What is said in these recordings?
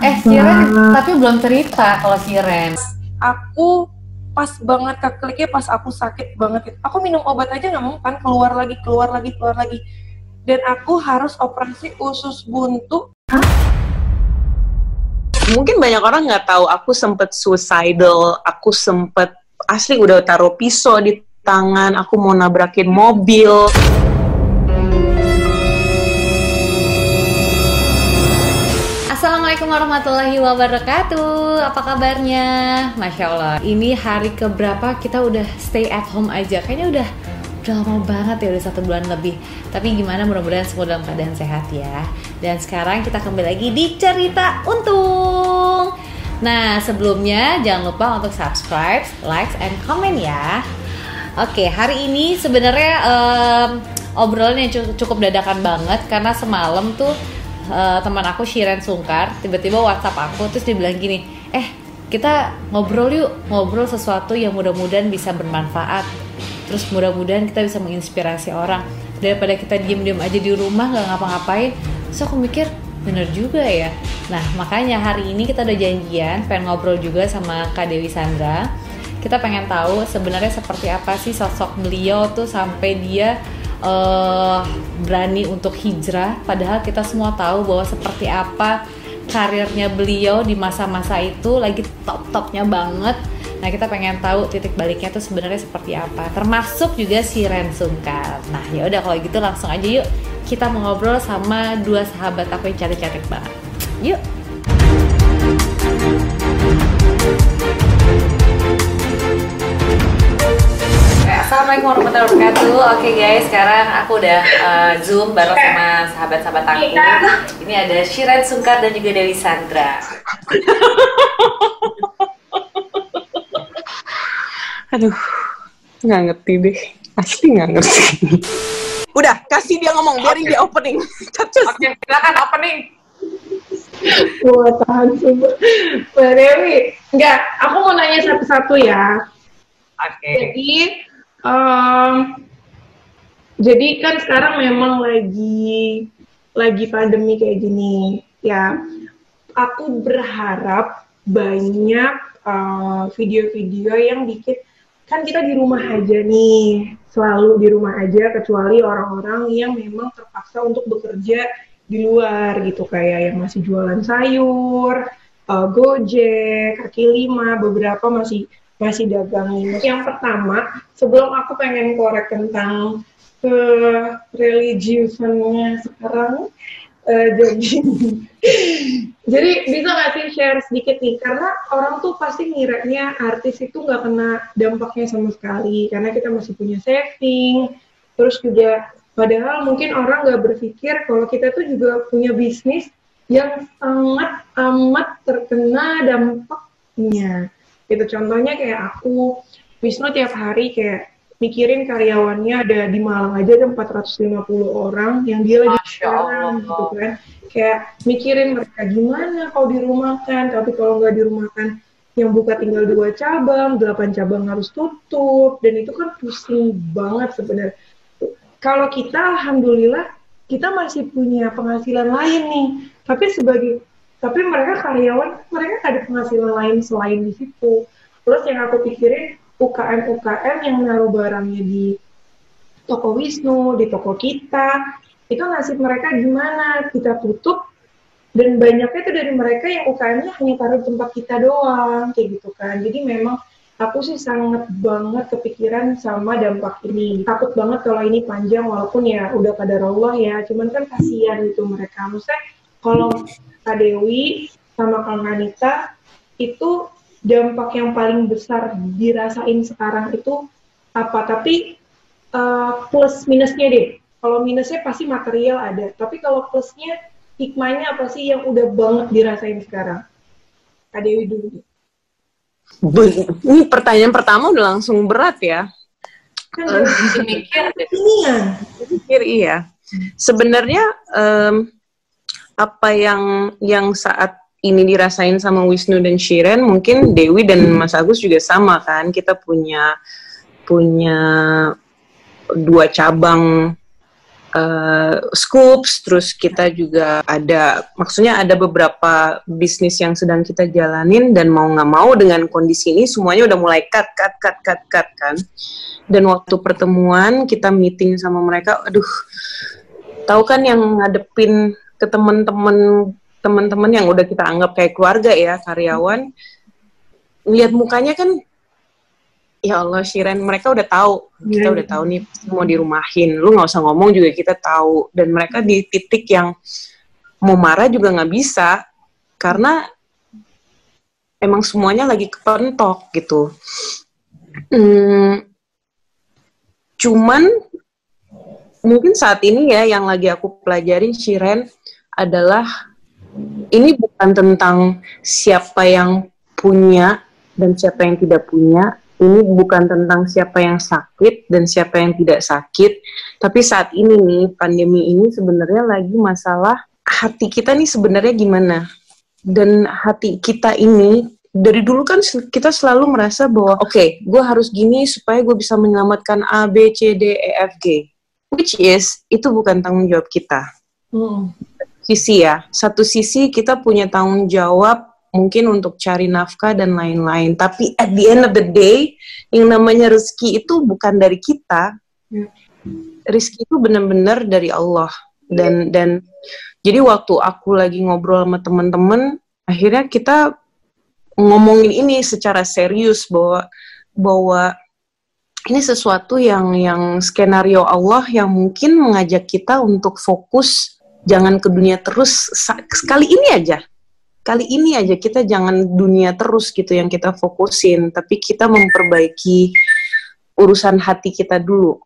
Eh, Siren, tapi belum cerita kalau Siren. Aku pas banget kekliknya pas aku sakit banget. Aku minum obat aja nggak mau kan keluar lagi, keluar lagi, keluar lagi. Dan aku harus operasi usus buntu. Mungkin banyak orang nggak tahu aku sempet suicidal, aku sempet asli udah taruh pisau di tangan, aku mau nabrakin mobil. Assalamualaikum warahmatullahi wabarakatuh. Apa kabarnya? Masya Allah. Ini hari keberapa kita udah stay at home aja? Kayaknya udah udah lama banget ya Udah satu bulan lebih. Tapi gimana? Mudah-mudahan semua dalam keadaan sehat ya. Dan sekarang kita kembali lagi di Cerita Untung. Nah sebelumnya jangan lupa untuk subscribe, like, and comment ya. Oke hari ini sebenarnya um, obrolan yang cukup, cukup dadakan banget Karena semalam tuh uh, teman aku Shiren Sungkar tiba-tiba WhatsApp aku terus dia bilang gini eh kita ngobrol yuk ngobrol sesuatu yang mudah-mudahan bisa bermanfaat. Terus mudah-mudahan kita bisa menginspirasi orang. Daripada kita diem-diem aja di rumah nggak ngapa-ngapain. So aku mikir bener juga ya. Nah makanya hari ini kita udah janjian pengen ngobrol juga sama Kak Dewi Sandra. Kita pengen tahu sebenarnya seperti apa sih sosok beliau tuh sampai dia uh, berani untuk hijrah. Padahal kita semua tahu bahwa seperti apa karirnya beliau di masa-masa itu lagi top-topnya banget. Nah kita pengen tahu titik baliknya tuh sebenarnya seperti apa. Termasuk juga si Ren Sungkar nah ya udah kalau gitu langsung aja yuk kita mau ngobrol sama dua sahabat aku yang cantik-cantik banget. Yuk Assalamualaikum warahmatullahi wabarakatuh. Oke guys, sekarang aku udah uh, zoom bareng sama sahabat-sahabat aku. Ini ada Shiren Sungkar dan juga Dewi Sandra. Aduh, nggak ngerti deh. Asli nggak ngerti. Udah, kasih dia ngomong, biarin dia opening. Oke, silakan opening. Gue tahan sumpah. Mbak Dewi, enggak, aku mau nanya satu-satu ya. Oke. Jadi, um, jadi kan sekarang memang lagi lagi pandemi kayak gini, ya. Aku berharap banyak uh, video-video yang bikin kan kita di rumah aja nih, selalu di rumah aja kecuali orang-orang yang memang terpaksa untuk bekerja di luar gitu kayak yang masih jualan sayur, uh, gojek, kaki lima, beberapa masih masih dagang. Yang pertama, sebelum aku pengen korek tentang ke religiusannya sekarang, uh, jadi jadi bisa nggak sih share sedikit nih? Karena orang tuh pasti ngiranya artis itu nggak kena dampaknya sama sekali, karena kita masih punya saving, terus juga padahal mungkin orang nggak berpikir kalau kita tuh juga punya bisnis yang sangat amat terkena dampaknya gitu. Contohnya kayak aku Wisnu tiap hari kayak mikirin karyawannya ada di Malang aja ada 450 orang yang dia lagi sekarang gitu kan. Kayak mikirin mereka gimana kalau dirumahkan tapi kalau nggak dirumahkan yang buka tinggal dua cabang delapan cabang harus tutup dan itu kan pusing banget sebenarnya. Kalau kita alhamdulillah kita masih punya penghasilan lain nih. Tapi sebagai tapi mereka karyawan mereka ada penghasilan lain selain di situ terus yang aku pikirin UKM UKM yang naruh barangnya di toko Wisnu di toko kita itu nasib mereka gimana kita tutup dan banyaknya itu dari mereka yang UKM-nya hanya taruh di tempat kita doang kayak gitu kan jadi memang aku sih sangat banget kepikiran sama dampak ini. Takut banget kalau ini panjang walaupun ya udah pada Allah ya. Cuman kan kasihan gitu mereka. Maksudnya kalau Kak Dewi sama Kang Anita itu dampak yang paling besar dirasain sekarang itu apa? Tapi uh, plus minusnya deh. Kalau minusnya pasti material ada. Tapi kalau plusnya hikmahnya apa sih yang udah banget dirasain sekarang? Kak Dewi dulu. Ini pertanyaan pertama udah langsung berat ya. Mikir Iya. Pikir iya. Sebenarnya um, apa yang yang saat ini dirasain sama Wisnu dan Shiren, mungkin Dewi dan Mas Agus juga sama kan. Kita punya punya dua cabang uh, scoops, terus kita juga ada, maksudnya ada beberapa bisnis yang sedang kita jalanin dan mau nggak mau dengan kondisi ini semuanya udah mulai cut, cut, cut, cut, cut kan. Dan waktu pertemuan kita meeting sama mereka, aduh, tahu kan yang ngadepin ke teman-teman teman-teman yang udah kita anggap kayak keluarga ya karyawan, lihat mukanya kan ya Allah Shiren mereka udah tahu. Kita udah tahu nih mau dirumahin. Lu nggak usah ngomong juga kita tahu. Dan mereka di titik yang mau marah juga nggak bisa karena emang semuanya lagi kepentok gitu. Hmm, cuman mungkin saat ini ya yang lagi aku pelajari Shiren adalah ini bukan tentang siapa yang punya dan siapa yang tidak punya ini bukan tentang siapa yang sakit dan siapa yang tidak sakit, tapi saat ini nih pandemi ini sebenarnya lagi masalah hati kita nih sebenarnya gimana. Dan hati kita ini dari dulu kan kita selalu merasa bahwa oke, okay, gue harus gini supaya gue bisa menyelamatkan A, B, C, D, E, F, G. Which is itu bukan tanggung jawab kita. Hmm. Sisi ya, satu sisi kita punya tanggung jawab mungkin untuk cari nafkah dan lain-lain. Tapi at the end of the day, yang namanya rezeki itu bukan dari kita. Ya. Rezeki itu benar-benar dari Allah. Dan dan jadi waktu aku lagi ngobrol sama teman-teman, akhirnya kita ngomongin ini secara serius bahwa bahwa ini sesuatu yang yang skenario Allah yang mungkin mengajak kita untuk fokus jangan ke dunia terus sekali ini aja kali ini aja kita jangan dunia terus gitu yang kita fokusin, tapi kita memperbaiki urusan hati kita dulu.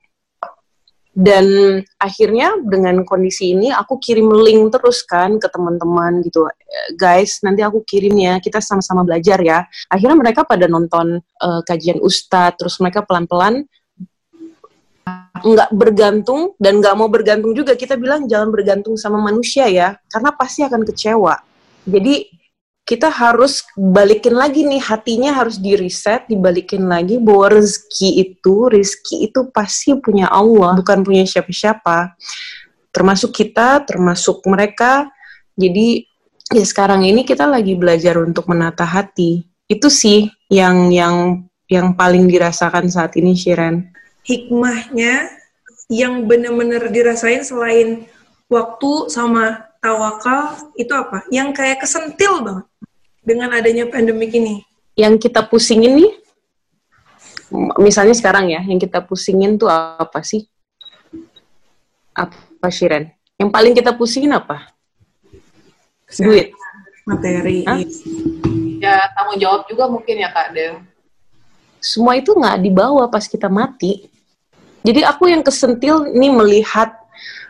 Dan akhirnya dengan kondisi ini aku kirim link terus kan ke teman-teman gitu. Guys, nanti aku kirim ya, kita sama-sama belajar ya. Akhirnya mereka pada nonton uh, kajian ustadz, terus mereka pelan-pelan nggak bergantung dan nggak mau bergantung juga kita bilang jangan bergantung sama manusia ya karena pasti akan kecewa jadi kita harus balikin lagi nih hatinya harus di reset, dibalikin lagi bahwa rezeki itu, rezeki itu pasti punya Allah, bukan punya siapa-siapa. Termasuk kita, termasuk mereka. Jadi ya sekarang ini kita lagi belajar untuk menata hati. Itu sih yang yang yang paling dirasakan saat ini Shiren. Hikmahnya yang benar-benar dirasain selain waktu sama tawakal itu apa? Yang kayak kesentil banget dengan adanya pandemik ini. Yang kita pusingin nih, misalnya sekarang ya, yang kita pusingin tuh apa sih? Apa Shiren? Yang paling kita pusingin apa? Duit. Materi. Hah? Ya tanggung jawab juga mungkin ya Kak Del. Semua itu nggak dibawa pas kita mati. Jadi aku yang kesentil nih melihat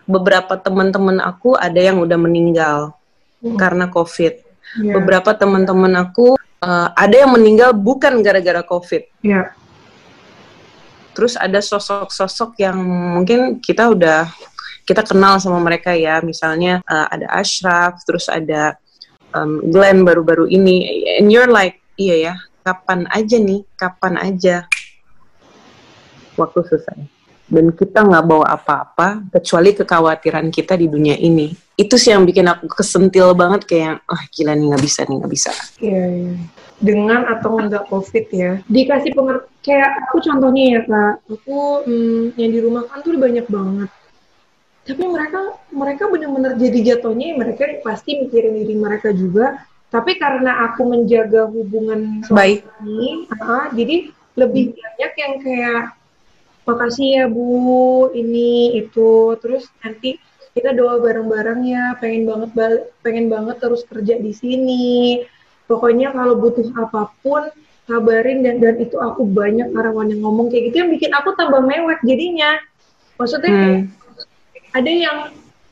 beberapa teman-teman aku ada yang udah meninggal hmm. karena COVID. Yeah. Beberapa teman-teman aku uh, ada yang meninggal bukan gara-gara COVID. Yeah. Terus ada sosok-sosok yang mungkin kita udah kita kenal sama mereka ya, misalnya uh, ada Ashraf, terus ada um, Glenn baru-baru ini, and you're like, iya ya, kapan aja nih, kapan aja waktu selesai dan kita nggak bawa apa-apa kecuali kekhawatiran kita di dunia ini. Itu sih yang bikin aku kesentil banget kayak ah oh, gila nih nggak bisa nih nggak bisa. Iya, iya. dengan atau enggak covid ya dikasih penger kayak aku contohnya ya kak aku hmm, yang di rumah kan tuh banyak banget. Tapi mereka mereka benar-benar jadi jatuhnya mereka pasti mikirin diri mereka juga. Tapi karena aku menjaga hubungan baik. ini uh, jadi lebih banyak yang kayak makasih ya Bu. Ini itu. Terus nanti kita doa bareng-bareng ya. Pengen banget pengen banget terus kerja di sini. Pokoknya kalau butuh apa pun kabarin dan dan itu aku banyak karyawan yang ngomong kayak gitu yang bikin aku tambah mewek jadinya. Maksudnya hmm. ada yang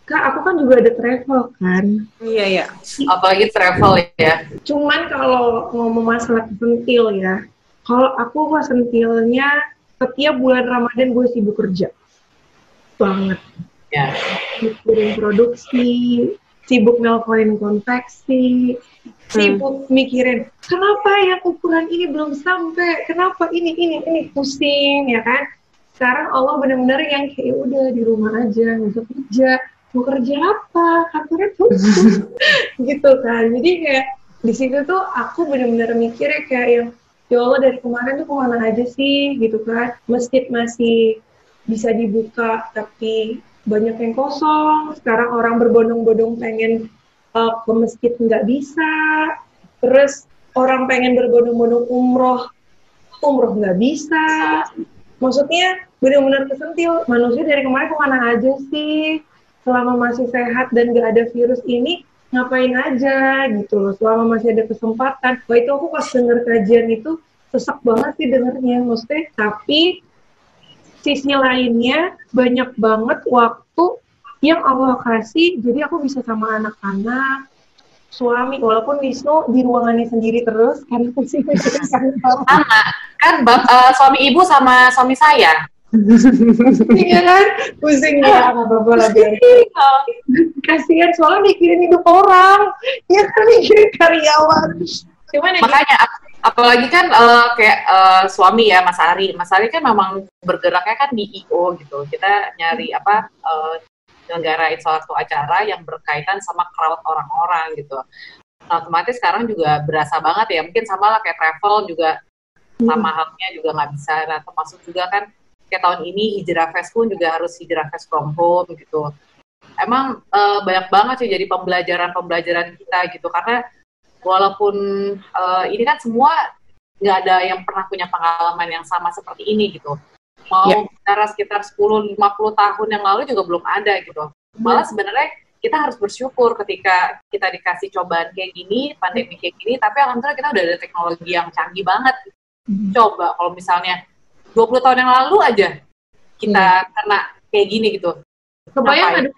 kak aku kan juga ada travel kan. Iya iya. Apalagi travel ya. Cuman kalau ngomong masalah sentil ya kalau aku mah sentilnya setiap bulan Ramadan gue sibuk kerja. Banget. Ya. Mikirin produksi sibuk nelfonin konveksi sibuk hmm. mikirin kenapa yang ukuran ini belum sampai? Kenapa ini ini ini? Pusing ya kan? Sekarang Allah benar-benar yang kayak "Ya udah di rumah aja nggak kerja. Mau kerja apa? Kantornya tutup. Gitu kan. Jadi kayak di situ tuh aku benar-benar mikirnya kayak yang ya Allah dari kemarin tuh ke mana aja sih gitu kan. Masjid masih bisa dibuka tapi banyak yang kosong. Sekarang orang berbondong-bondong pengen uh, ke masjid nggak bisa. Terus orang pengen berbondong-bondong umroh umroh nggak bisa. Maksudnya benar-benar kesentil. Manusia dari kemarin ke mana aja sih? Selama masih sehat dan nggak ada virus ini ngapain aja gitu loh selama masih ada kesempatan. Wah itu aku pas denger kajian itu sesak banget sih dengernya maksudnya. Tapi sisi lainnya banyak banget waktu yang Allah kasih jadi aku bisa sama anak-anak suami walaupun Wisnu di ruangannya sendiri terus karena pusing sama kan uh, suami ibu sama suami saya iya kan? pusing ya apa apa lah kasihan soalnya mikirin hidup orang. Ya kan? Mikirin karyawan. Cuman makanya apalagi kan uh, kayak uh, suami ya Mas Ari. Mas Ari kan memang bergeraknya kan di IO gitu. Kita nyari apa uh, nyelenggarain suatu acara yang berkaitan sama crowd orang-orang gitu. Nah, otomatis sekarang juga berasa banget ya. Mungkin sama lah kayak travel juga. Sama hmm. halnya juga nggak bisa. Nah termasuk juga kan kayak tahun ini hijrah fest pun juga harus hijrah fest from home gitu emang uh, banyak banget sih jadi pembelajaran-pembelajaran kita gitu karena walaupun uh, ini kan semua nggak ada yang pernah punya pengalaman yang sama seperti ini gitu. Mau yeah. bicara sekitar 10-50 tahun yang lalu juga belum ada gitu. Malah yeah. sebenarnya kita harus bersyukur ketika kita dikasih cobaan kayak gini, pandemi kayak gini, tapi alhamdulillah kita udah ada teknologi yang canggih banget. Mm. Coba kalau misalnya 20 tahun yang lalu aja kita yeah. kena kayak gini gitu. Kebayang ada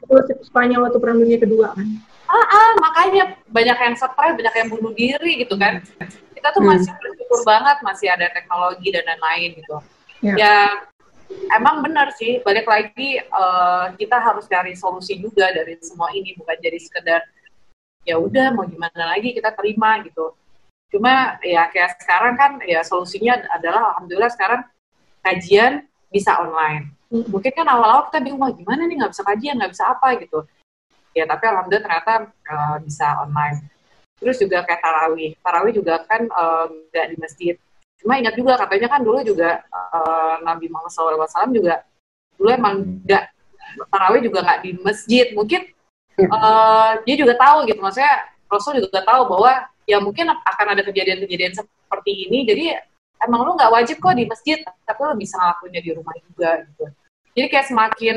Spanyol waktu perang dunia kedua kan? ah, ah makanya banyak yang stres banyak yang bunuh diri gitu kan kita tuh hmm. masih bersyukur banget masih ada teknologi dan lain-lain gitu ya. ya emang benar sih balik lagi uh, kita harus cari solusi juga dari semua ini bukan jadi sekedar ya udah mau gimana lagi kita terima gitu cuma ya kayak sekarang kan ya solusinya adalah alhamdulillah sekarang kajian bisa online. Hmm. mungkin kan awal-awal kita bingung gimana nih? Nggak bisa kajian nggak bisa apa gitu. Ya tapi alhamdulillah ternyata uh, bisa online. Terus juga kayak tarawih tarawih juga kan eh, nggak uh, di masjid. Cuma ingat juga katanya kan dulu juga uh, Nabi Muhammad SAW juga dulu emang nggak tarawih juga nggak di masjid. Mungkin uh, dia juga tahu gitu. Maksudnya Rasul juga tahu bahwa ya mungkin akan ada kejadian-kejadian seperti ini. Jadi emang lu nggak wajib kok di masjid tapi lu bisa ngelakuinnya di rumah juga gitu. Jadi kayak semakin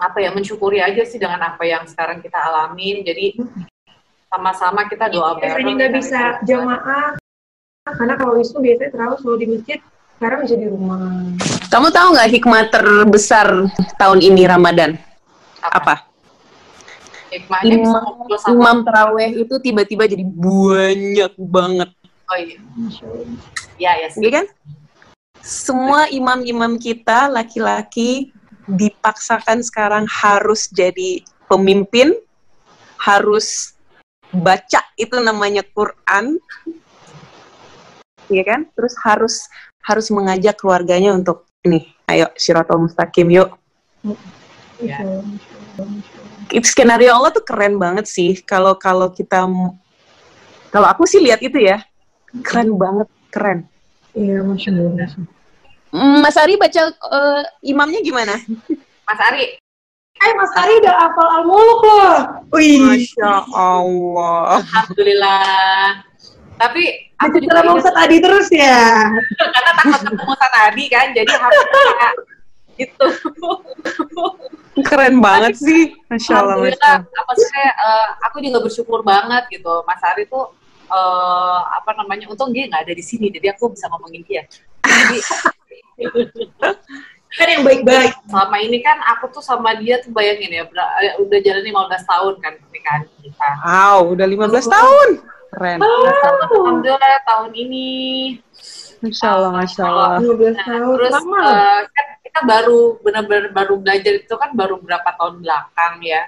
apa ya mensyukuri aja sih dengan apa yang sekarang kita alamin. Jadi sama-sama kita doa bareng biasanya nggak bisa jamaah. Karena kalau itu biasanya terlalu selalu di masjid sekarang bisa di rumah. Kamu tahu nggak hikmah terbesar tahun ini Ramadan? Apa, apa? imam, imam teraweh itu tiba-tiba jadi banyak banget. Oh iya ya ya sih. kan semua imam-imam kita laki-laki dipaksakan sekarang harus jadi pemimpin, harus baca itu namanya Quran, ya kan? Terus harus harus mengajak keluarganya untuk ini, ayo Syiratul Mustaqim yuk. Ya. Itu skenario Allah tuh keren banget sih. Kalau kalau kita kalau aku sih lihat itu ya, keren banget, keren. Iya, masya Allah. Mas Ari baca uh, imamnya gimana? Mas Ari. Eh Mas Ari udah hafal Al-Muluk loh. Wih. Masya Allah. Alhamdulillah. Tapi aku juga mau Ustaz Adi terus ya. Karena takut ketemu Ustaz Adi kan, jadi harus gitu. Keren banget sih, masya Allah. Alhamdulillah, apa sih? Uh, aku juga bersyukur banget gitu. Mas Ari tuh uh, apa namanya? Untung dia nggak ada di sini, jadi aku bisa ngomongin dia. Jadi kan yang baik-baik. Selama ini kan aku tuh sama dia tuh bayangin ya, eh, udah jalan 15 tahun kan pernikahan kita. Wow, udah 15 uh, tahun. Keren. Oh. Alhamdulillah tahun ini. Masya Allah, Masya Allah. 15 nah, tahun. Terus uh, kan kita baru benar-benar baru belajar itu kan baru berapa tahun belakang ya.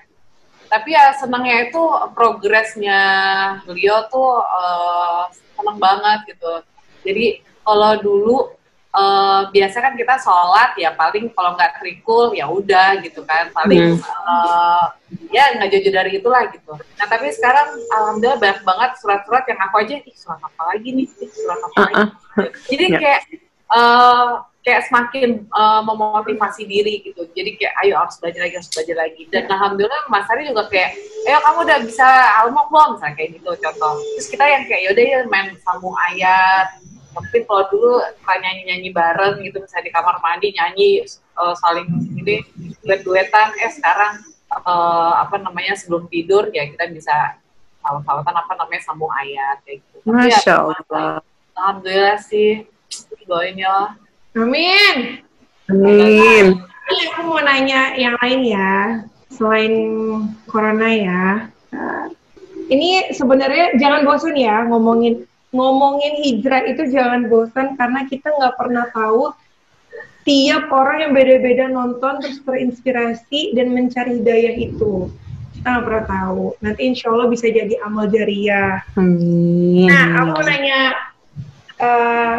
Tapi ya senangnya itu progresnya beliau tuh uh, senang banget gitu. Jadi kalau dulu uh, biasa kan kita sholat ya paling kalau nggak trikul ya udah gitu kan paling hmm. uh, ya nggak jauh-jauh dari itulah gitu. Nah tapi sekarang alhamdulillah banyak banget surat-surat yang aku aja, ih surat apa lagi nih, ih, surat apa lagi. Uh -uh. Jadi yeah. kayak uh, kayak semakin uh, memotivasi diri gitu. Jadi kayak ayo harus belajar lagi, harus belajar lagi. Dan alhamdulillah Mas Ari juga kayak, ayo kamu udah bisa almok belum? Misalnya kayak gitu contoh. Terus kita yang kayak yaudah ya main sambung ayat. Mungkin kalau dulu nyanyi-nyanyi bareng gitu, misalnya di kamar mandi nyanyi uh, saling ini duet-duetan. Eh sekarang uh, apa namanya sebelum tidur ya kita bisa salam-salatan apa namanya sambung ayat kayak gitu. Ya, Masya Allah. Alhamdulillah sih doain ya Amin. Amin. Ini aku mau nanya yang lain ya, selain corona ya. Uh, ini sebenarnya jangan bosan ya ngomongin ngomongin hijrah itu jangan bosan karena kita nggak pernah tahu tiap orang yang beda-beda nonton terus terinspirasi dan mencari hidayah itu kita nggak pernah tahu nanti insya Allah bisa jadi amal jariah Amin. nah aku nanya uh,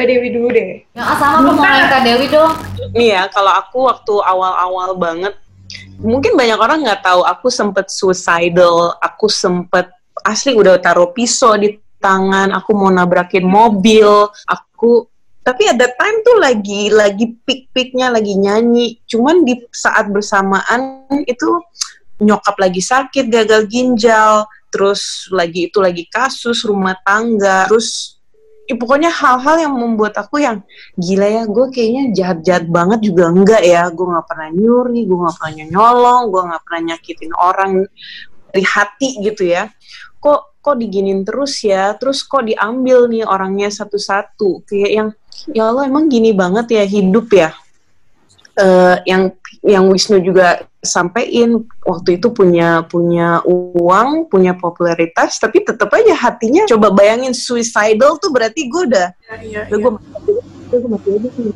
Mbak Dewi dulu deh. Yang sama aku mau nanya Kak Dewi dong. Iya, kalau aku waktu awal-awal banget, mungkin banyak orang nggak tahu aku sempet suicidal, aku sempet asli udah taruh pisau di tangan, aku mau nabrakin mobil, aku tapi ada time tuh lagi lagi pik-piknya lagi nyanyi, cuman di saat bersamaan itu nyokap lagi sakit, gagal ginjal, terus lagi itu lagi kasus rumah tangga, terus ya, pokoknya hal-hal yang membuat aku yang gila ya gue kayaknya jahat-jahat banget juga enggak ya. Gue nggak pernah nyuri gue nggak pernah nyolong gue nggak pernah nyakitin orang dari hati gitu ya. Kok kok diginin terus ya? Terus kok diambil nih orangnya satu-satu? Kayak yang ya Allah emang gini banget ya hidup ya. Uh, yang yang Wisnu juga sampaikan waktu itu punya punya uang, punya popularitas, tapi tetap aja hatinya coba bayangin suicidal tuh berarti gue udah, ya, ya, ya. gue mati aja sih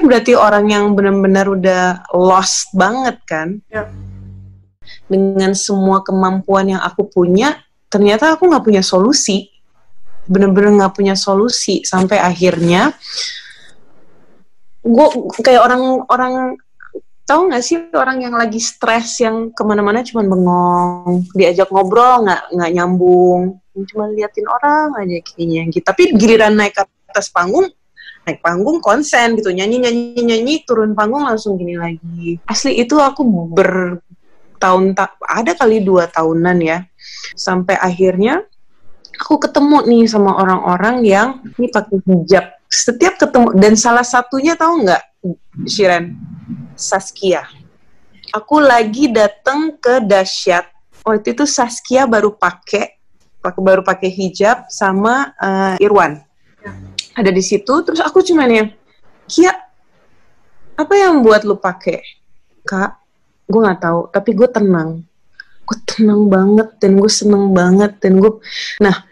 berarti orang yang benar-benar udah lost banget kan ya. dengan semua kemampuan yang aku punya ternyata aku nggak punya solusi bener-bener nggak punya solusi sampai akhirnya gue kayak orang tahu nggak sih orang yang lagi stres yang ke mana-mana cuma bengong diajak ngobrol nggak nggak nyambung cuma liatin orang aja kayaknya gitu. Tapi giliran naik ke atas panggung naik panggung konsen gitu nyanyi nyanyi nyanyi turun panggung langsung gini lagi. Asli itu aku bertahun tak ada kali dua tahunan ya. Sampai akhirnya aku ketemu nih sama orang-orang yang ini pakai hijab. Setiap ketemu dan salah satunya tahu nggak Shiren Saskia. Aku lagi datang ke Dasyat. Oh itu Saskia baru pakai baru pakai hijab sama uh, Irwan. Ada di situ terus aku cuman yang Kia apa yang buat lu pakai kak gue nggak tahu tapi gue tenang. Gue tenang banget dan gue seneng banget dan gue nah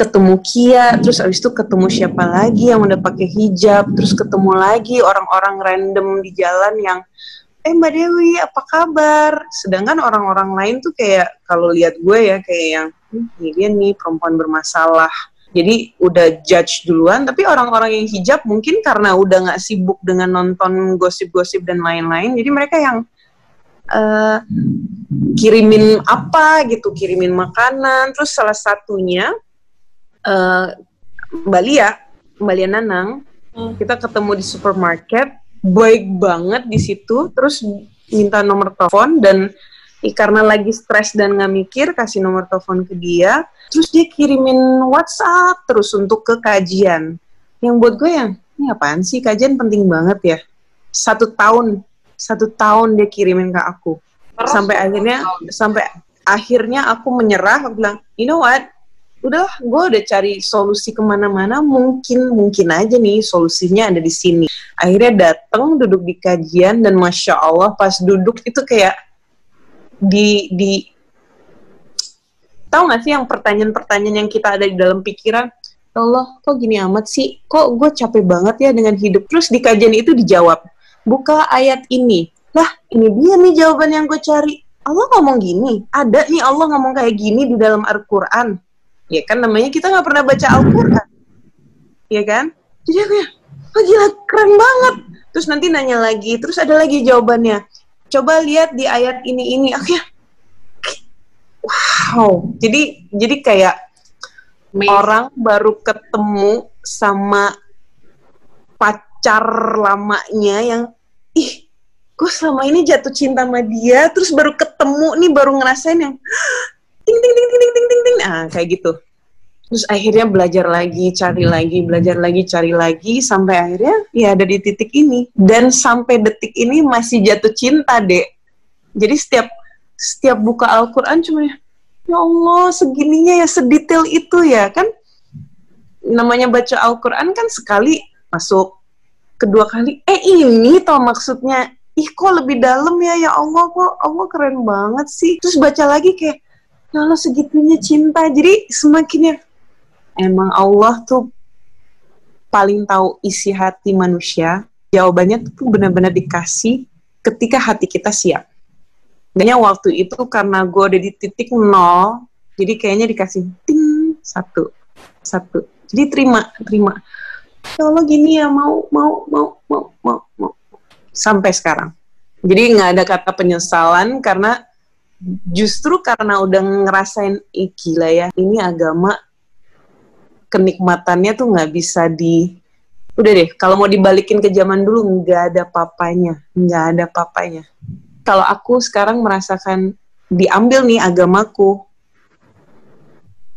ketemu Kia, terus abis itu ketemu siapa lagi yang udah pakai hijab, terus ketemu lagi orang-orang random di jalan yang eh Mbak Dewi apa kabar? Sedangkan orang-orang lain tuh kayak kalau lihat gue ya kayak yang hm, ini dia nih perempuan bermasalah. Jadi udah judge duluan, tapi orang-orang yang hijab mungkin karena udah nggak sibuk dengan nonton gosip-gosip dan lain-lain, jadi mereka yang uh, kirimin apa gitu, kirimin makanan. Terus salah satunya uh, Mbak Lia, Mbak Lia Nanang, hmm. kita ketemu di supermarket, baik banget di situ, terus minta nomor telepon dan eh, karena lagi stres dan nggak mikir kasih nomor telepon ke dia, terus dia kirimin WhatsApp terus untuk ke kajian. Yang buat gue yang ini apaan sih kajian penting banget ya. Satu tahun, satu tahun dia kirimin ke aku. Sampai akhirnya, sampai akhirnya aku menyerah, aku bilang, you know what, udah gue udah cari solusi ke mana-mana mungkin mungkin aja nih solusinya ada di sini. Akhirnya datang duduk di kajian dan masya Allah pas duduk itu kayak di di tahu nggak sih yang pertanyaan-pertanyaan yang kita ada di dalam pikiran? Ya Allah kok gini amat sih? Kok gue capek banget ya dengan hidup? Terus di kajian itu dijawab buka ayat ini. Lah ini dia nih jawaban yang gue cari. Allah ngomong gini? Ada nih Allah ngomong kayak gini di dalam Al-Quran ya kan namanya kita nggak pernah baca Al-Quran. Ya kan? Jadi aku ya oh gila keren banget. Terus nanti nanya lagi terus ada lagi jawabannya. Coba lihat di ayat ini ini. Akhirnya wow. Jadi jadi kayak Amazing. orang baru ketemu sama pacar lamanya yang ih gue selama ini jatuh cinta sama dia terus baru ketemu nih baru ngerasain yang ting ting ting ting ting ting ting ah kayak gitu. Terus akhirnya belajar lagi cari lagi belajar lagi cari lagi sampai akhirnya ya ada di titik ini. Dan sampai detik ini masih jatuh cinta dek. Jadi setiap setiap buka Al-Quran cuma ya Allah segininya ya sedetail itu ya kan? Namanya baca Al-Quran kan sekali masuk. Kedua kali eh ini tau maksudnya. Ih kok lebih dalam ya? Ya Allah kok Allah keren banget sih. Terus baca lagi kayak ya Allah segitunya cinta jadi semakin ya emang Allah tuh paling tahu isi hati manusia jawabannya tuh benar-benar dikasih ketika hati kita siap Kayaknya waktu itu karena gue udah di titik nol, jadi kayaknya dikasih ting satu, satu. Jadi terima, terima. Ya Allah gini ya mau, mau, mau, mau, mau, mau. Sampai sekarang. Jadi nggak ada kata penyesalan karena justru karena udah ngerasain Ih, gila ya ini agama kenikmatannya tuh nggak bisa di udah deh kalau mau dibalikin ke zaman dulu nggak ada papanya nggak ada papanya kalau aku sekarang merasakan diambil nih agamaku,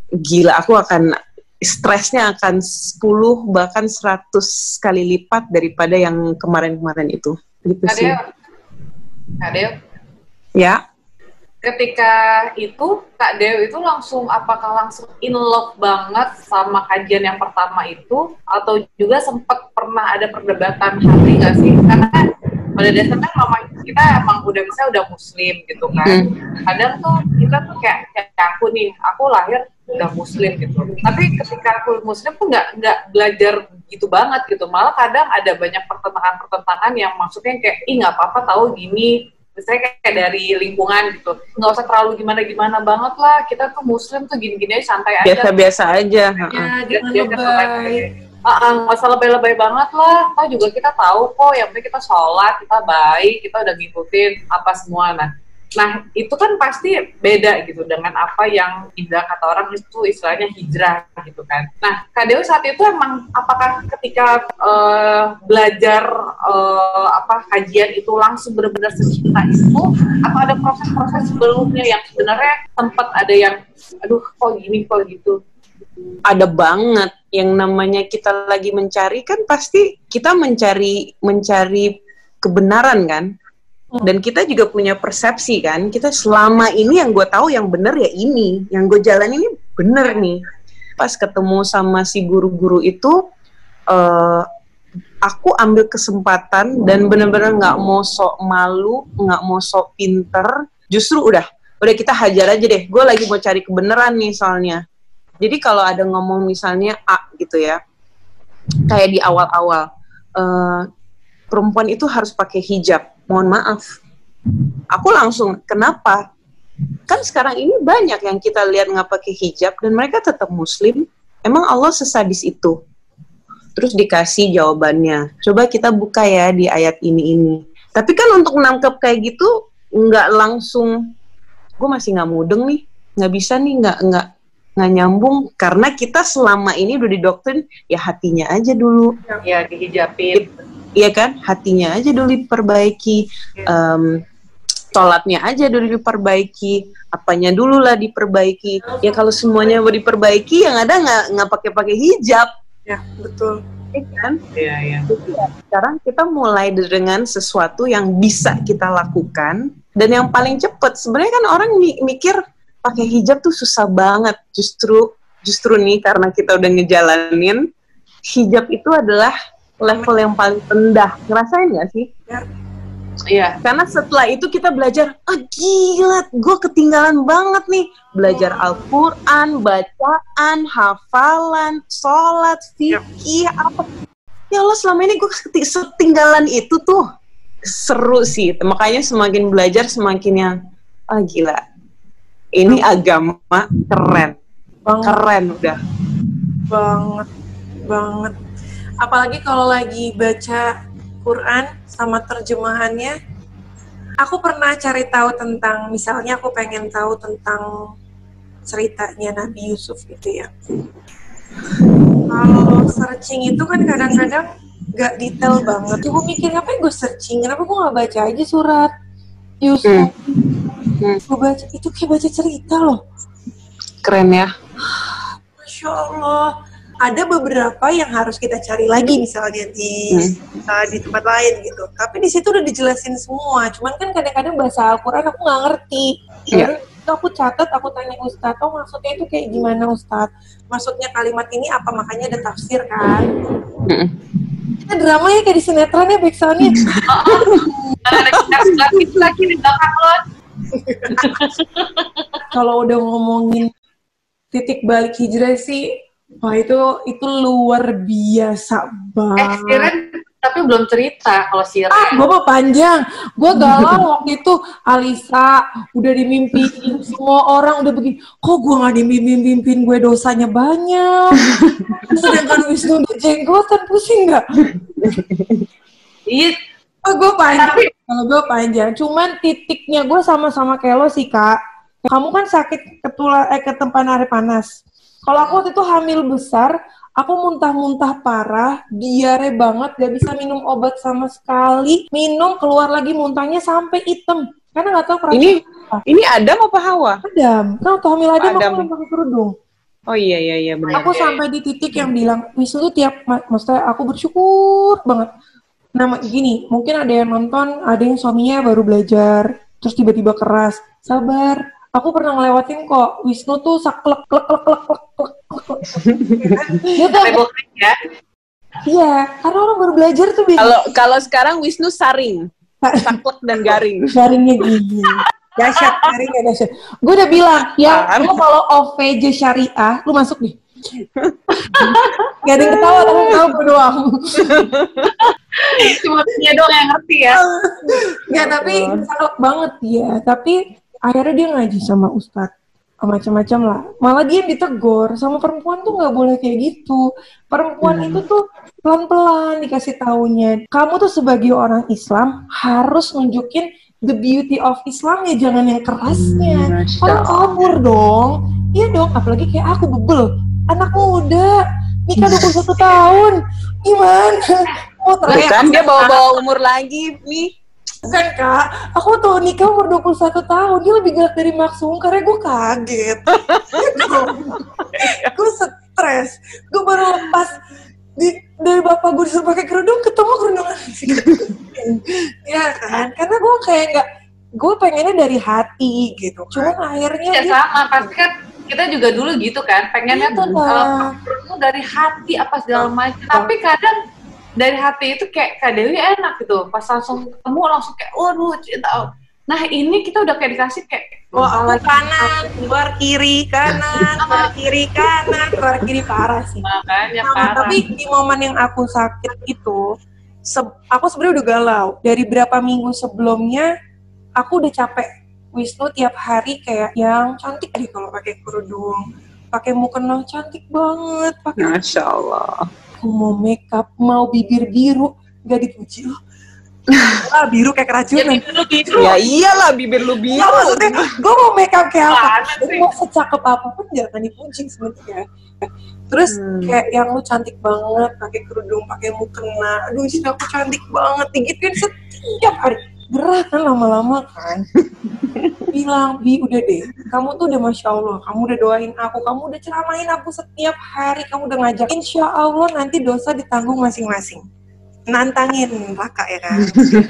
gila aku akan stresnya akan 10 bahkan 100 kali lipat daripada yang kemarin-kemarin itu. Gitu sih. Adel. Ya. Ketika itu Kak Dew itu langsung apakah langsung in love banget sama kajian yang pertama itu? Atau juga sempat pernah ada perdebatan hati nggak sih? Karena pada dasarnya mama kita emang udah misalnya udah muslim gitu kan. Hmm. kadang tuh kita tuh kayak kayak aku nih aku lahir udah muslim gitu. Tapi ketika aku muslim tuh nggak nggak belajar gitu banget gitu. Malah kadang ada banyak pertentangan-pertentangan yang maksudnya kayak ih nggak apa-apa tahu gini misalnya kayak dari lingkungan gitu. Nggak usah terlalu gimana gimana banget lah. Kita tuh muslim tuh gini-gini aja santai aja. Biasa-biasa aja ya, jangan lebay. nggak uh, usah lebay-lebay banget lah. Kita juga kita tahu kok, yang penting kita sholat, kita baik, kita udah ngikutin apa semua. Nah, nah itu kan pasti beda gitu dengan apa yang hijrah kata orang itu istilahnya hijrah gitu kan. Nah, Kak Dewi saat itu emang apakah ketika uh, belajar uh, apa kajian itu langsung benar-benar secinta itu, atau ada proses-proses sebelumnya yang sebenarnya sempat ada yang, aduh kok gini kok gitu? Ada banget yang namanya kita lagi mencari kan pasti kita mencari mencari kebenaran kan. Dan kita juga punya persepsi kan kita selama ini yang gue tahu yang bener ya ini yang gue jalan ini bener nih. Pas ketemu sama si guru-guru itu uh, aku ambil kesempatan dan bener-bener nggak mau sok malu nggak mau sok pinter. Justru udah udah kita hajar aja deh. Gue lagi mau cari kebenaran nih soalnya. Jadi kalau ada ngomong misalnya A gitu ya, kayak di awal-awal, uh, perempuan itu harus pakai hijab. Mohon maaf, aku langsung kenapa? Kan sekarang ini banyak yang kita lihat nggak pakai hijab dan mereka tetap muslim. Emang Allah sesadis itu? Terus dikasih jawabannya. Coba kita buka ya di ayat ini ini. Tapi kan untuk nangkep kayak gitu nggak langsung. Gue masih nggak mudeng nih, nggak bisa nih, nggak nggak nggak nyambung karena kita selama ini udah didoktrin ya hatinya aja dulu ya dihijabin iya kan? Hatinya aja dulu diperbaiki ya. um, sholatnya aja dulu diperbaiki apanya dulu lah diperbaiki. Ya kalau semuanya mau diperbaiki yang ada nggak nggak pakai pakai hijab. Ya betul. Iya kan? Iya iya. Ya, sekarang kita mulai dengan sesuatu yang bisa kita lakukan dan yang paling cepat sebenarnya kan orang mikir pakai hijab tuh susah banget. Justru justru nih karena kita udah ngejalanin hijab itu adalah level yang paling rendah. Ngerasain gak sih? Ya. Iya. Karena setelah itu kita belajar, ah oh, gila, gue ketinggalan banget nih. Belajar Al-Quran, bacaan, hafalan, sholat, fikih, apa. Ya Allah selama ini gue ketinggalan itu tuh. Seru sih. Makanya semakin belajar semakin yang, ah oh, gila, ini agama keren banget. keren udah banget banget apalagi kalau lagi baca Quran sama terjemahannya aku pernah cari tahu tentang misalnya aku pengen tahu tentang ceritanya Nabi Yusuf gitu ya. Kalau searching itu kan kadang-kadang gak detail banget. Gue mikir apa yang gue searching? Kenapa gue gak baca aja surat Yusuf? Hmm. gue baca itu kayak baca cerita loh. Keren ya. Masya Allah ada beberapa yang harus kita cari lagi misalnya di hmm. uh, di tempat lain gitu. Tapi di situ udah dijelasin semua. Cuman kan kadang-kadang bahasa Al-Quran aku nggak ngerti. Yeah. Itu aku catat, aku tanya Ustadz, oh maksudnya itu kayak gimana Ustadz? Maksudnya kalimat ini apa? Makanya ada tafsir kan? Hmm. Kita drama ya kayak di sinetron ya backsoundnya. lagi di belakang lo. Kalau udah ngomongin titik balik hijrah sih Wah itu itu luar biasa banget. Eh, Siren tapi belum cerita kalau Siren. Ah, gue mah panjang. Gue galau waktu itu Alisa udah dimimpiin semua orang udah begini. Kok gue gak dimimpin-mimpin gue dosanya banyak. Sedangkan Wisnu udah jenggotan pusing gak? Iya. Oh, gue panjang. Kalau gue panjang. Cuman titiknya gue sama-sama kayak lo sih kak. Kamu kan sakit ketular eh ketempan air panas kalau aku waktu itu hamil besar, aku muntah-muntah parah, diare banget, gak bisa minum obat sama sekali. Minum keluar lagi muntahnya sampai hitam. Karena gak tahu perasaan. Ini apa. ini Adam apa Hawa? Adam. Kan waktu hamil Adam, Adam. aku pakai kerudung. Oh iya iya iya benar. Aku sampai di titik yang bilang, Wisnu tuh tiap, maksudnya aku bersyukur banget. Nah gini, mungkin ada yang nonton, ada yang suaminya baru belajar, terus tiba-tiba keras. Sabar, aku pernah ngelewatin kok. Wisnu tuh saklek klek klek klek klek klek gitu ya. Iya karena orang baru belajar tuh kalau kalau sekarang Wisnu saring. Saklek dan garing. Garingnya gini. Dahsyat garingnya dahsyat. Gue udah bilang ya lu kalau OVJ syariah lu masuk nih Gak ada yang ketawa tapi tahu gue doang. Cuma dia doang yang ngerti ya. Ya tapi saklek banget ya. Tapi akhirnya dia ngaji sama ustadz. Macam-macam lah. Malah dia ditegur sama perempuan tuh nggak boleh kayak gitu. Perempuan hmm. itu tuh pelan-pelan dikasih taunya. Kamu tuh sebagai orang Islam harus nunjukin the beauty of Islam ya jangan yang kerasnya. Hmm, kalau kabur dong. Iya dong apalagi kayak aku bebel anak muda nikah 21 tahun. Gimana? Oh kan dia bawa-bawa umur lagi nih Bukan kak, aku tuh nikah umur 21 tahun, dia lebih galak dari Maksum karena gue kaget. gue stres, gue baru lepas di, dari bapak gue disuruh pakai kerudung, ketemu kerudung ya kan, karena gue kayak nggak, gue pengennya dari hati gitu. Cuman akhirnya ya dia, sama, pasti kan kita juga dulu gitu kan, pengennya tuh uh, dari hati apa segala macam. Tapi kadang dari hati itu kayak Kak Dewi enak gitu. Pas langsung ketemu langsung kayak waduh cinta nah ini kita udah kayak dikasih kayak oh aku kanan keluar kiri kanan keluar kiri kanan keluar kiri. Parah sih. Makanya nah, parah. tapi di momen yang aku sakit itu se aku sebenarnya udah galau. Dari berapa minggu sebelumnya aku udah capek. Wisnu tiap hari kayak yang cantik deh kalau pakai kerudung pakai mukena cantik banget pakai Masya Allah mau makeup, mau bibir biru, gak dipuji loh. ah, biru kayak keracunan. Ya, biru. ya iyalah bibir lu biru. Ya, maksudnya gue mau makeup kayak apa? Jadi mau secakep apa pun jangan dipuji sebenarnya. Terus hmm. kayak yang lu cantik banget, pakai kerudung, pakai mukena. Aduh, sih aku cantik banget. Digituin setiap hari gerah kan lama-lama kan. Bilang bi udah deh. Kamu tuh udah masya allah. Kamu udah doain aku. Kamu udah ceramain aku setiap hari. Kamu udah ngajak insya allah nanti dosa ditanggung masing-masing. Nantangin raka ya kan?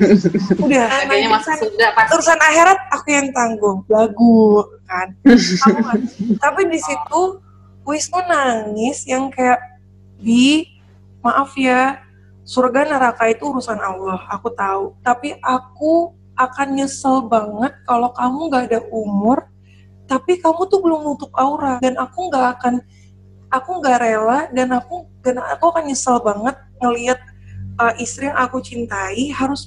Udah. Kayaknya masuk sudah pasti. urusan akhirat aku yang tanggung. Lagu kan? Tapi di situ Wisnu nangis yang kayak bi maaf ya surga neraka itu urusan Allah, aku tahu. Tapi aku akan nyesel banget kalau kamu gak ada umur, tapi kamu tuh belum nutup aura dan aku nggak akan, aku nggak rela dan aku dan aku akan nyesel banget ngelihat uh, istri yang aku cintai harus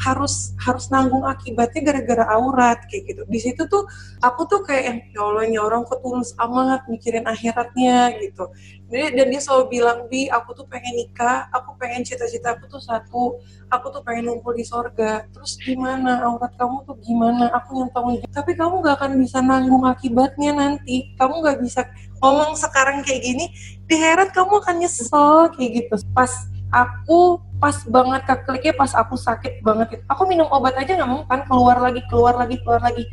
harus harus nanggung akibatnya gara-gara aurat kayak gitu. Di situ tuh aku tuh kayak yang ya Allah ini orang kok tulus amat mikirin akhiratnya gitu. Jadi dan dia selalu bilang bi aku tuh pengen nikah aku pengen cita-cita aku tuh satu aku tuh pengen ngumpul di sorga. Terus gimana? Aurat kamu tuh gimana? Aku yang tahu tapi kamu gak akan bisa nanggung akibatnya nanti. Kamu gak bisa ngomong sekarang kayak gini di heret kamu akan nyesel kayak gitu. Pas aku pas banget kekliknya pas aku sakit banget aku minum obat aja nggak mau kan keluar lagi keluar lagi keluar lagi.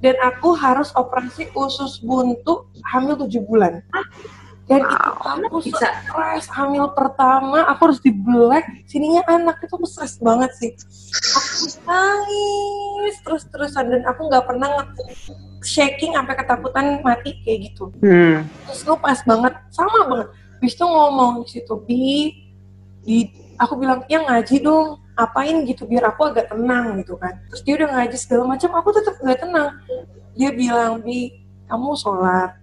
Dan aku harus operasi usus buntu hamil tujuh bulan. Dan wow, itu aku bisa? stres hamil pertama aku harus dibelek sininya anak. Itu aku stres banget sih. Aku nangis terus terusan dan aku nggak pernah shaking sampai ketakutan mati kayak gitu. Hmm. terus lu pas banget sama banget. Bis itu ngomong situ bi di aku bilang ya ngaji dong apain gitu biar aku agak tenang gitu kan. Terus dia udah ngaji segala macam aku tetap nggak tenang. Dia bilang bi kamu sholat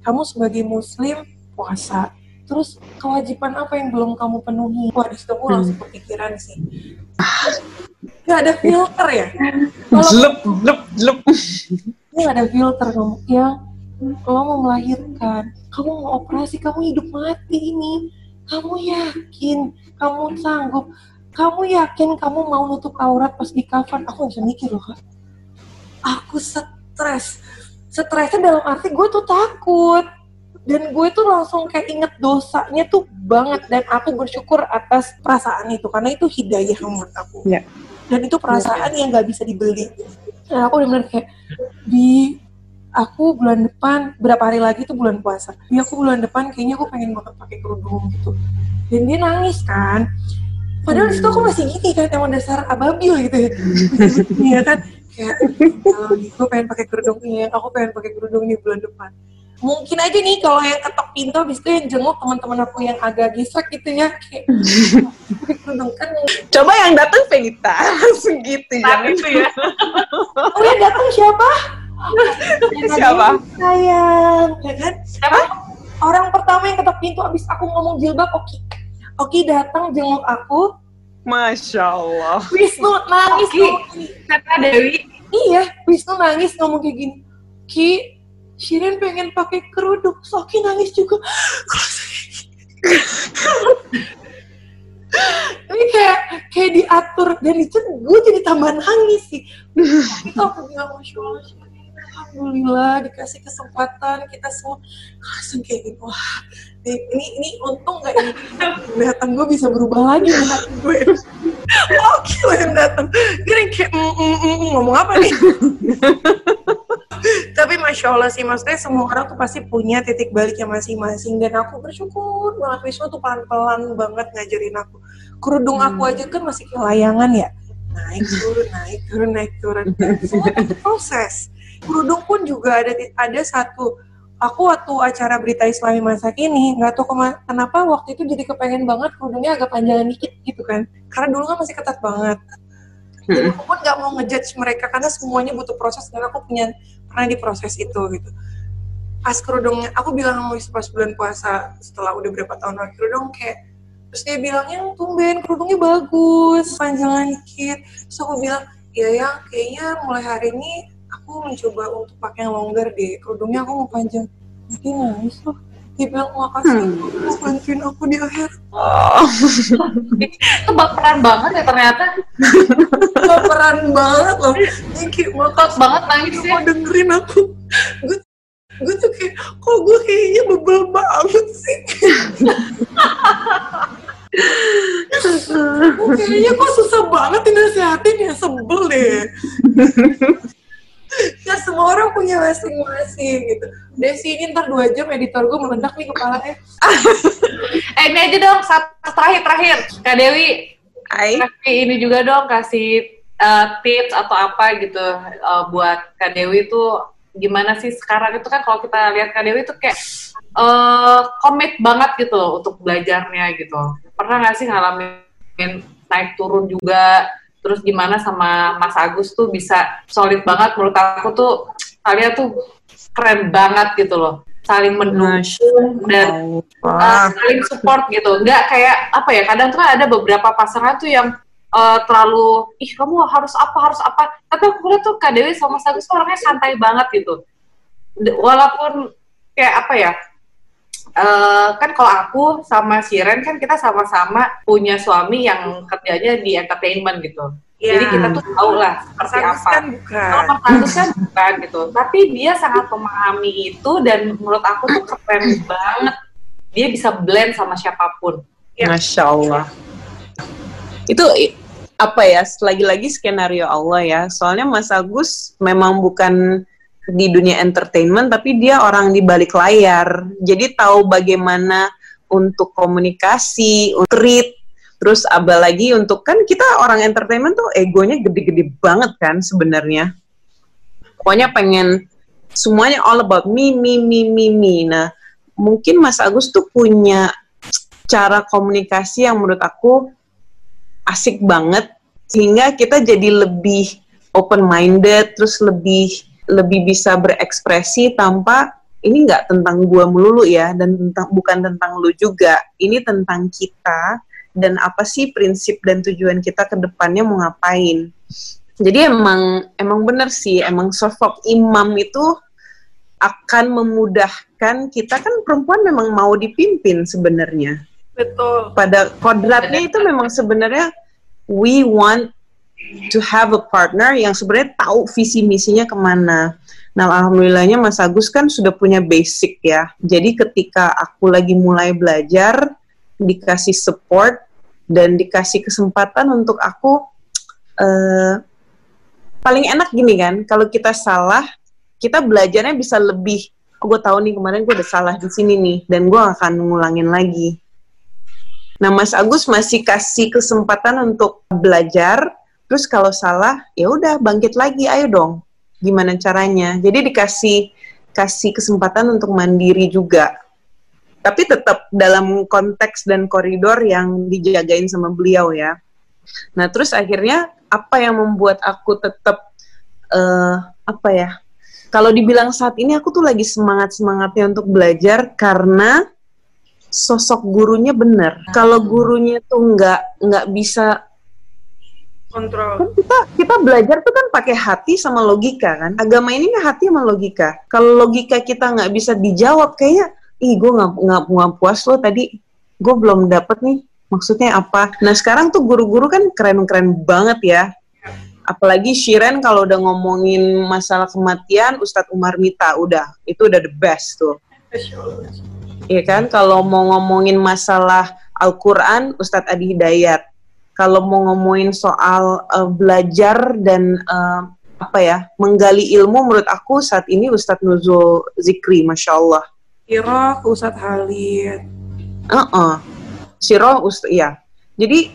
kamu sebagai muslim puasa. Terus kewajiban apa yang belum kamu penuhi? Wah di situ aku langsung hmm. kepikiran sih. Nggak ada filter ya? Kalau lep lep lep. Nggak ada filter kamu. Ya kalau mau melahirkan kamu mau operasi kamu hidup mati ini kamu yakin? Kamu sanggup? Kamu yakin kamu mau nutup aurat pas di kafan aku bisa mikir loh kak. Aku stres. Stresnya dalam arti gue tuh takut. Dan gue tuh langsung kayak inget dosanya tuh banget. Dan aku bersyukur atas perasaan itu. Karena itu hidayah menurut aku. Ya. dan itu perasaan ya. yang nggak bisa dibeli. Dan aku benar-benar kayak di aku bulan depan berapa hari lagi tuh bulan puasa? Ya aku bulan depan kayaknya aku pengen banget pakai kerudung gitu. Dan dia nangis kan. Padahal hmm. itu aku masih gini kan emang dasar ababil gitu ya. Iya kan? Kayak kalau gue pengen pakai kerudung ini aku pengen pakai kerudung ini bulan depan. Mungkin aja nih kalau yang ketok pintu habis itu yang jenguk teman-teman aku yang agak gesek gitu ya. Kayak kerudung kan coba yang datang Vita langsung gitu ya. Itu ya. Oh yang datang siapa Siapa? Sayang, ya kan? Siapa? Orang pertama yang ketok pintu abis aku ngomong jilbab, Oki. Oki datang jenguk aku. Masya Allah. Wisnu nangis Oki. Kata Dewi. Iya, Wisnu nangis ngomong kayak gini. Ki, Shirin pengen pakai kerudung. Soki nangis juga. ini kayak kayak diatur dan itu gue jadi tambah nangis sih itu aku bilang masya allah alhamdulillah dikasih kesempatan kita semua. Langsung kayak gitu wah ini ini untung nggak ini? Datang gue bisa berubah lagi hati gue oh gila yang datang. Gini kayak mm, mm, mm, mm, ngomong apa nih? Tapi masya Allah sih maksudnya semua orang tuh pasti punya titik baliknya masing-masing. Dan aku bersyukur banget Wisnu tuh pelan-pelan banget ngajarin aku. Kerudung hmm. aku aja kan masih kelayangan ya. Naik turun naik turun naik turun. Semua proses kerudung pun juga ada ada satu. Aku waktu acara berita Islami masa kini nggak tahu kenapa waktu itu jadi kepengen banget kerudungnya agak panjang dikit gitu kan. Karena dulu kan masih ketat banget. Dan aku pun nggak mau ngejudge mereka karena semuanya butuh proses dan aku punya pernah di proses itu gitu. Pas kerudungnya aku bilang mau pas bulan puasa setelah udah berapa tahun lagi kerudung kayak terus dia bilangnya tumben kerudungnya bagus panjangan dikit. Terus aku bilang ya yang kayaknya mulai hari ini aku mencoba untuk pakai yang longgar deh. Kerudungnya aku mau panjang jadi nangis loh dia bilang makasih hmm. mau bantuin aku di akhir. Oh. itu baperan banget ya ternyata. Baperan banget loh. Thank you makasih banget nangis ya. mau dengerin aku. Gue gue tuh kayak kok gue kayaknya bebel banget sih? Kayaknya kok susah banget dinasehatin ya sebel deh ya semua orang punya masing-masing gitu. Desi ini ntar dua jam editor gue meledak nih kepalanya. eh ini aja dong satu terakhir terakhir Kak Dewi. Hai. Kasih ini juga dong kasih uh, tips atau apa gitu uh, buat Kak Dewi tuh gimana sih sekarang itu kan kalau kita lihat Kak Dewi tuh kayak uh, komit banget gitu loh untuk belajarnya gitu. Pernah nggak sih ngalamin naik turun juga terus gimana sama Mas Agus tuh bisa solid banget. Menurut aku tuh kalian tuh keren banget gitu loh. Saling mendukung dan uh, saling support gitu. Nggak kayak apa ya kadang tuh ada beberapa pasangan tuh yang uh, terlalu ih kamu harus apa harus apa. Tapi aku lihat tuh Kak Dewi sama Mas Agus orangnya santai banget gitu. Walaupun kayak apa ya Uh, kan kalau aku sama Shiren kan kita sama-sama punya suami yang kerjanya di entertainment gitu. Yeah. Jadi kita tuh tahu lah seperti apa. Kan bukan. Kalau kan bukan gitu. Tapi dia sangat memahami itu dan menurut aku tuh keren banget. Dia bisa blend sama siapa pun. Ya. Masya Allah. Itu apa ya? Lagi-lagi skenario Allah ya. Soalnya Mas Agus memang bukan di dunia entertainment tapi dia orang di balik layar jadi tahu bagaimana untuk komunikasi, treat, terus lagi untuk kan kita orang entertainment tuh egonya gede-gede banget kan sebenarnya. Pokoknya pengen semuanya all about me, me, me, me, me. Nah, mungkin Mas Agus tuh punya cara komunikasi yang menurut aku asik banget sehingga kita jadi lebih open minded, terus lebih lebih bisa berekspresi tanpa ini nggak tentang gua melulu ya dan tentang bukan tentang lu juga. Ini tentang kita dan apa sih prinsip dan tujuan kita ke depannya mau ngapain? Jadi emang emang bener sih emang sosok imam itu akan memudahkan kita. Kan perempuan memang mau dipimpin sebenarnya. Betul. Pada kodratnya itu memang sebenarnya we want to have a partner yang sebenarnya tahu visi misinya ke mana. Nah, alhamdulillahnya Mas Agus kan sudah punya basic ya. Jadi ketika aku lagi mulai belajar, dikasih support dan dikasih kesempatan untuk aku uh, paling enak gini kan, kalau kita salah, kita belajarnya bisa lebih. Oh, gue tahu nih kemarin gue udah salah di sini nih, dan gue akan ngulangin lagi. Nah, Mas Agus masih kasih kesempatan untuk belajar, Terus kalau salah, ya udah bangkit lagi, ayo dong. Gimana caranya? Jadi dikasih kasih kesempatan untuk mandiri juga. Tapi tetap dalam konteks dan koridor yang dijagain sama beliau ya. Nah, terus akhirnya apa yang membuat aku tetap uh, apa ya? Kalau dibilang saat ini aku tuh lagi semangat-semangatnya untuk belajar karena sosok gurunya benar. Kalau gurunya tuh nggak nggak bisa kontrol. Kan kita kita belajar tuh kan pakai hati sama logika kan. Agama ini kan hati sama logika. Kalau logika kita nggak bisa dijawab kayaknya, ih gue nggak nggak puas lo tadi, gue belum dapet nih maksudnya apa. Nah sekarang tuh guru-guru kan keren-keren banget ya. Apalagi Shiren kalau udah ngomongin masalah kematian, Ustadz Umar Mita udah itu udah the best tuh. Iya kan, kalau mau ngomongin masalah Al-Quran, Ustadz Adi Hidayat kalau mau ngomongin soal uh, belajar dan uh, apa ya menggali ilmu menurut aku saat ini Ustadz Nuzul Zikri, masya Allah. Siroh Ustadz Halid. Uh -uh. Siroh Ustadz, ya. Jadi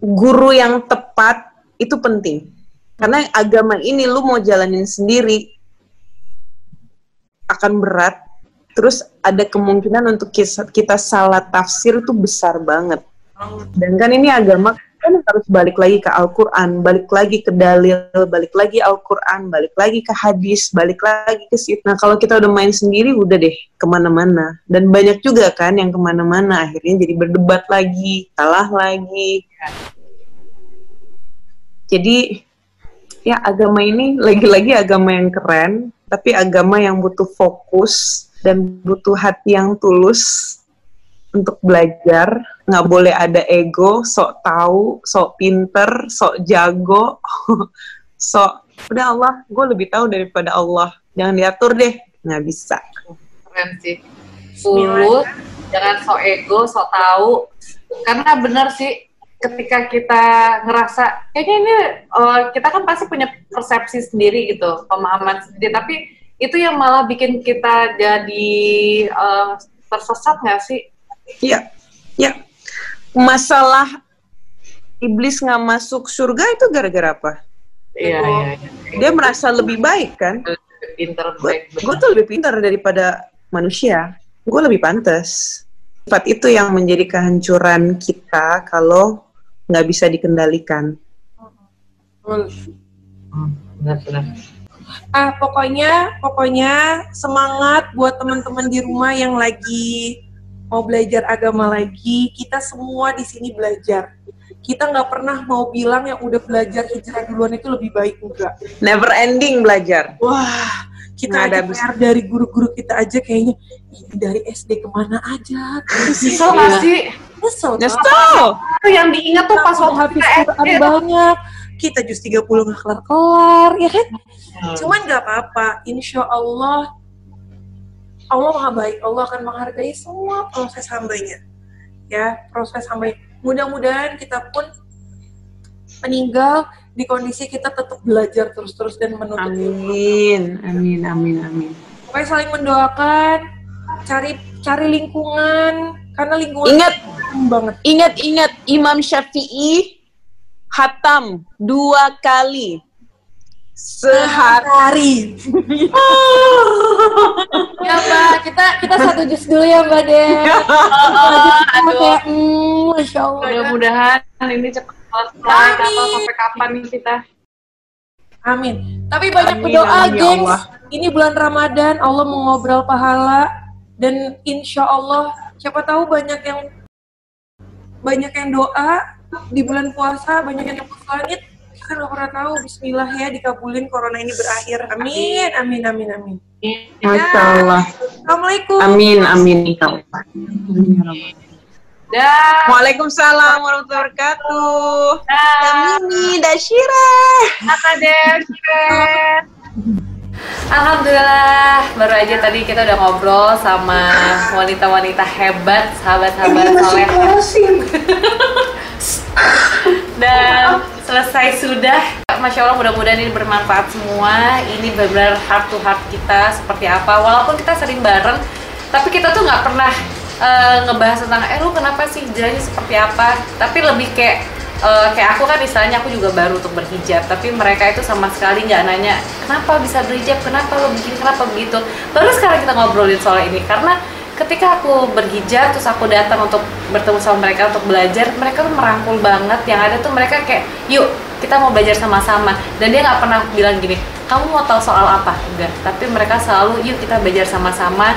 guru yang tepat itu penting. Karena agama ini lu mau jalanin sendiri akan berat. Terus ada kemungkinan untuk kita salah tafsir itu besar banget. Dan kan ini agama kan harus balik lagi ke Al-Quran, balik lagi ke dalil, balik lagi Al-Quran, balik lagi ke hadis, balik lagi ke situ. Nah kalau kita udah main sendiri, udah deh ke mana-mana. Dan banyak juga kan yang ke mana-mana, akhirnya jadi berdebat lagi, kalah lagi. Jadi ya agama ini lagi-lagi agama yang keren, tapi agama yang butuh fokus dan butuh hati yang tulus untuk belajar. Nggak boleh ada ego sok tahu sok pinter sok jago. Sok udah Allah gue lebih tahu daripada Allah. Jangan diatur deh. Nggak bisa. Keren sih. Fulus jangan sok ego sok tahu. Karena benar sih ketika kita ngerasa kayaknya ini uh, kita kan pasti punya persepsi sendiri gitu pemahaman sendiri. Tapi itu yang malah bikin kita jadi uh, tersesat nggak sih Iya, ya. Masalah iblis nggak masuk surga itu gara-gara apa? Iya, iya, iya. Dia merasa lebih baik kan? Pinter. Gue tuh lebih pintar daripada manusia. Gue lebih pantas. Sifat itu yang menjadi kehancuran kita kalau nggak bisa dikendalikan. Hmm, Ah, pokoknya, pokoknya semangat buat teman-teman di rumah yang lagi mau belajar agama lagi, kita semua di sini belajar. kita nggak pernah mau bilang yang udah belajar hijrah duluan itu lebih baik enggak. Never ending belajar. Wah, kita Nggak ada PR dari guru-guru kita aja kayaknya ini dari SD ke mana aja. Nyesel nggak sih? Nyesel. Nyesel. Itu yang diingat tuh pas waktu habis kita SD. banyak. Kita jus 30 nggak kelar-kelar, ya kan? Hmm. Cuman nggak apa-apa. Insya Allah, Allah maha baik. Allah akan menghargai semua proses hambanya. Ya, proses hambanya. Mudah-mudahan kita pun meninggal di kondisi kita tetap belajar terus-terus dan menuntut ilmu. Amin, amin, amin, amin. Pokoknya saling mendoakan, cari cari lingkungan, karena lingkungan Ingat, penting banget. ingat, ingat Imam Syafi'i hatam dua kali sehari. Hari. Ya Mbak, kita kita satu jus dulu ya Mbak Den. Aduh, Kayak, hmm, Masya Allah. mudah-mudahan ini cepat selesai. Atau sampai kapan nih kita? Amin. Tapi banyak Amin, berdoa, amin, ya gengs. Allah. Ini bulan Ramadan, Allah mau ngobrol pahala dan insya Allah siapa tahu banyak yang banyak yang doa di bulan puasa, banyak yang tembus langit. Kita nggak pernah tahu. Bismillah ya dikabulin corona ini berakhir. Amin, amin, amin, amin. Masya Allah. Assalamualaikum. Amin, amin. Dan Waalaikumsalam warahmatullahi wabarakatuh. dan Kamini, Dashira. kata Devin. Alhamdulillah, baru aja tadi kita udah ngobrol sama wanita-wanita hebat, sahabat-sahabat soleh. Dan selesai sudah. Masya Allah mudah-mudahan ini bermanfaat semua. Ini benar-benar heart to heart kita seperti apa. Walaupun kita sering bareng, tapi kita tuh nggak pernah eh, ngebahas tentang eh lu kenapa sih hijrahnya seperti apa. Tapi lebih kayak eh, kayak aku kan istilahnya aku juga baru untuk berhijab, tapi mereka itu sama sekali nggak nanya kenapa bisa berhijab, kenapa lo bikin, kenapa begitu. Baru sekarang kita ngobrolin soal ini karena ketika aku berhijab terus aku datang untuk bertemu sama mereka untuk belajar mereka tuh merangkul banget. Yang ada tuh mereka kayak yuk kita mau belajar sama-sama. Dan dia nggak pernah bilang gini kamu mau tahu soal apa? Enggak tapi mereka selalu yuk kita belajar sama-sama.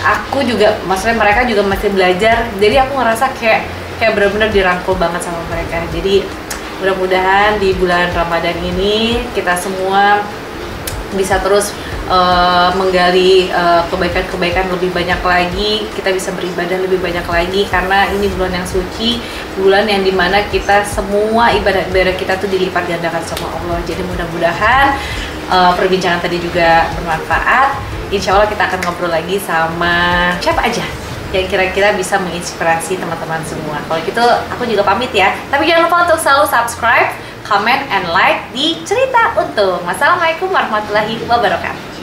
Aku juga maksudnya mereka juga masih belajar. Jadi aku ngerasa kayak kayak benar-benar dirangkul banget sama mereka. Jadi mudah-mudahan di bulan Ramadan ini kita semua bisa terus uh, menggali uh, kebaikan-kebaikan lebih banyak lagi kita bisa beribadah lebih banyak lagi karena ini bulan yang suci bulan yang di mana kita semua ibadah-ibadah kita tuh dilipat gandakan sama Allah. Jadi mudah-mudahan uh, perbincangan tadi juga bermanfaat. Insya Allah kita akan ngobrol lagi sama siapa aja yang kira-kira bisa menginspirasi teman-teman semua. Kalau gitu aku juga pamit ya. Tapi jangan lupa untuk selalu subscribe, comment, and like di Cerita Untung. Wassalamualaikum warahmatullahi wabarakatuh.